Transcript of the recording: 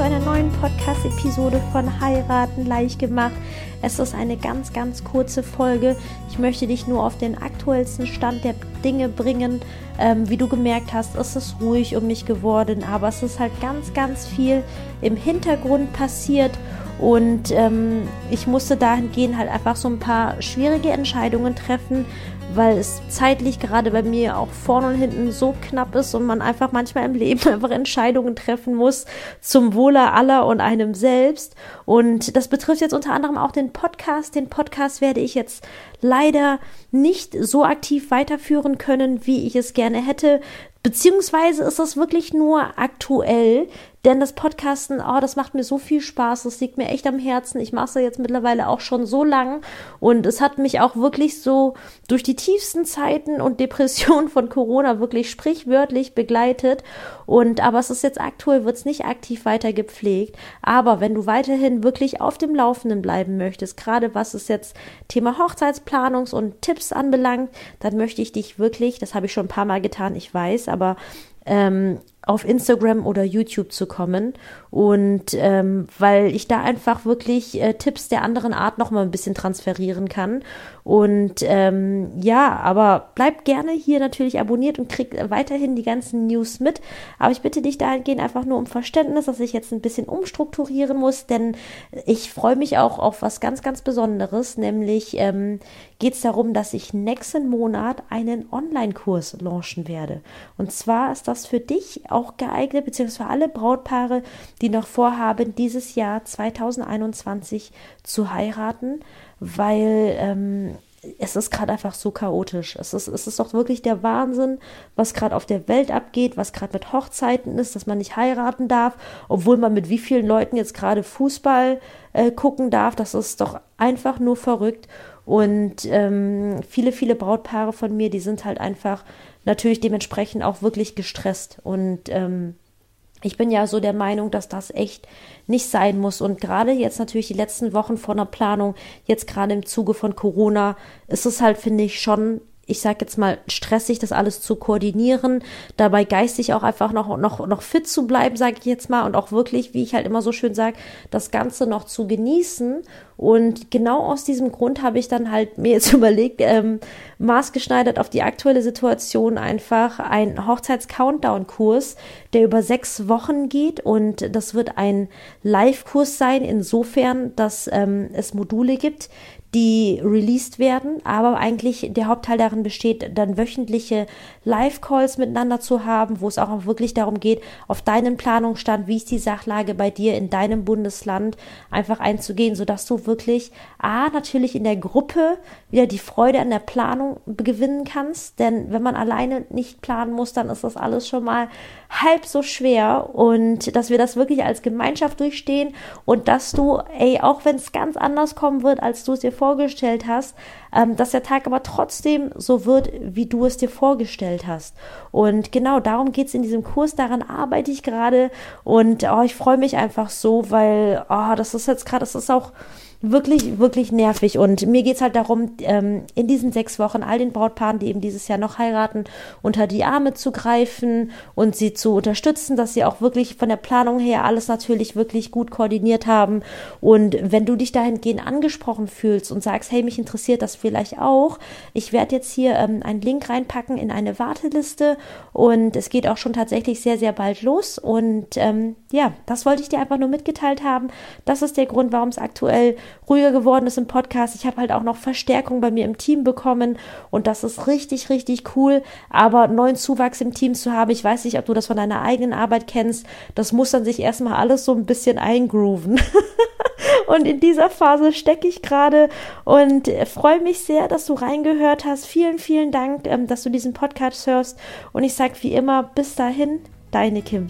zu einer neuen Podcast-Episode von Heiraten leicht gemacht. Es ist eine ganz, ganz kurze Folge. Ich möchte dich nur auf den aktuellsten Stand der Dinge bringen. Ähm, wie du gemerkt hast, ist es ruhig um mich geworden, aber es ist halt ganz, ganz viel im Hintergrund passiert. Und ähm, ich musste dahingehend halt einfach so ein paar schwierige Entscheidungen treffen, weil es zeitlich gerade bei mir auch vorne und hinten so knapp ist und man einfach manchmal im Leben einfach Entscheidungen treffen muss zum Wohle aller und einem selbst. Und das betrifft jetzt unter anderem auch den Podcast. Den Podcast werde ich jetzt leider nicht so aktiv weiterführen können, wie ich es gerne hätte. Beziehungsweise ist das wirklich nur aktuell, denn das Podcasten, oh, das macht mir so viel Spaß, das liegt mir echt am Herzen. Ich mache es jetzt mittlerweile auch schon so lang und es hat mich auch wirklich so durch die tiefsten Zeiten und Depressionen von Corona wirklich sprichwörtlich begleitet. Und aber es ist jetzt aktuell, wird es nicht aktiv weiter gepflegt. Aber wenn du weiterhin wirklich auf dem Laufenden bleiben möchtest, gerade was es jetzt Thema Hochzeitsplanungs- und Tipps anbelangt, dann möchte ich dich wirklich, das habe ich schon ein paar Mal getan, ich weiß, aber ähm, auf Instagram oder YouTube zu kommen. Und ähm, weil ich da einfach wirklich äh, Tipps der anderen Art noch mal ein bisschen transferieren kann. Und ähm, ja, aber bleib gerne hier natürlich abonniert und krieg weiterhin die ganzen News mit, aber ich bitte dich dahingehend einfach nur um Verständnis, dass ich jetzt ein bisschen umstrukturieren muss, denn ich freue mich auch auf was ganz ganz Besonderes, nämlich ähm, geht es darum, dass ich nächsten Monat einen Online-Kurs launchen werde. Und zwar ist das für dich auch geeignet, beziehungsweise alle Brautpaare, die noch vorhaben, dieses Jahr 2021 zu heiraten, weil ähm, es ist gerade einfach so chaotisch. Es ist, es ist doch wirklich der Wahnsinn, was gerade auf der Welt abgeht, was gerade mit Hochzeiten ist, dass man nicht heiraten darf, obwohl man mit wie vielen Leuten jetzt gerade Fußball äh, gucken darf. Das ist doch einfach nur verrückt. Und ähm, viele, viele Brautpaare von mir, die sind halt einfach natürlich dementsprechend auch wirklich gestresst. Und ähm, ich bin ja so der Meinung, dass das echt nicht sein muss. Und gerade jetzt natürlich die letzten Wochen vor einer Planung, jetzt gerade im Zuge von Corona, ist es halt, finde ich, schon ich sag jetzt mal, stressig, das alles zu koordinieren, dabei geistig auch einfach noch, noch, noch fit zu bleiben, sage ich jetzt mal, und auch wirklich, wie ich halt immer so schön sage, das Ganze noch zu genießen. Und genau aus diesem Grund habe ich dann halt mir jetzt überlegt, ähm, maßgeschneidert auf die aktuelle Situation einfach ein Hochzeits-Countdown-Kurs, der über sechs Wochen geht und das wird ein Live-Kurs sein, insofern, dass ähm, es Module gibt, die released werden, aber eigentlich der Hauptteil darin besteht, dann wöchentliche Live-Calls miteinander zu haben, wo es auch wirklich darum geht, auf deinen Planungsstand, wie ist die Sachlage bei dir in deinem Bundesland, einfach einzugehen, sodass du wirklich A, natürlich in der Gruppe wieder die Freude an der Planung gewinnen kannst, denn wenn man alleine nicht planen muss, dann ist das alles schon mal halb so schwer. Und dass wir das wirklich als Gemeinschaft durchstehen und dass du, ey, auch wenn es ganz anders kommen wird, als du es dir vorgestellt hast, ähm, dass der Tag aber trotzdem so wird, wie du es dir vorgestellt hast. Und genau darum geht es in diesem Kurs, daran arbeite ich gerade und oh, ich freue mich einfach so, weil oh, das ist jetzt gerade, das ist auch wirklich, wirklich nervig. Und mir geht's halt darum, ähm, in diesen sechs Wochen all den Brautpaaren, die eben dieses Jahr noch heiraten, unter die Arme zu greifen und sie zu unterstützen, dass sie auch wirklich von der Planung her alles natürlich wirklich gut koordiniert haben. Und wenn du dich dahingehend angesprochen fühlst und sagst, hey, mich interessiert das vielleicht auch, ich werde jetzt hier ähm, einen Link reinpacken in eine Warteliste und es geht auch schon tatsächlich sehr, sehr bald los. Und ähm, ja, das wollte ich dir einfach nur mitgeteilt haben. Das ist der Grund, warum es aktuell ruhiger geworden ist im Podcast. Ich habe halt auch noch Verstärkung bei mir im Team bekommen und das ist richtig, richtig cool. Aber neuen Zuwachs im Team zu haben, ich weiß nicht, ob du das von deiner eigenen Arbeit kennst, das muss dann sich erstmal alles so ein bisschen eingrooven. und in dieser Phase stecke ich gerade und freue mich sehr, dass du reingehört hast. Vielen, vielen Dank, ähm, dass du diesen Podcast hörst. Und ich sage wie immer, bis dahin, deine Kim.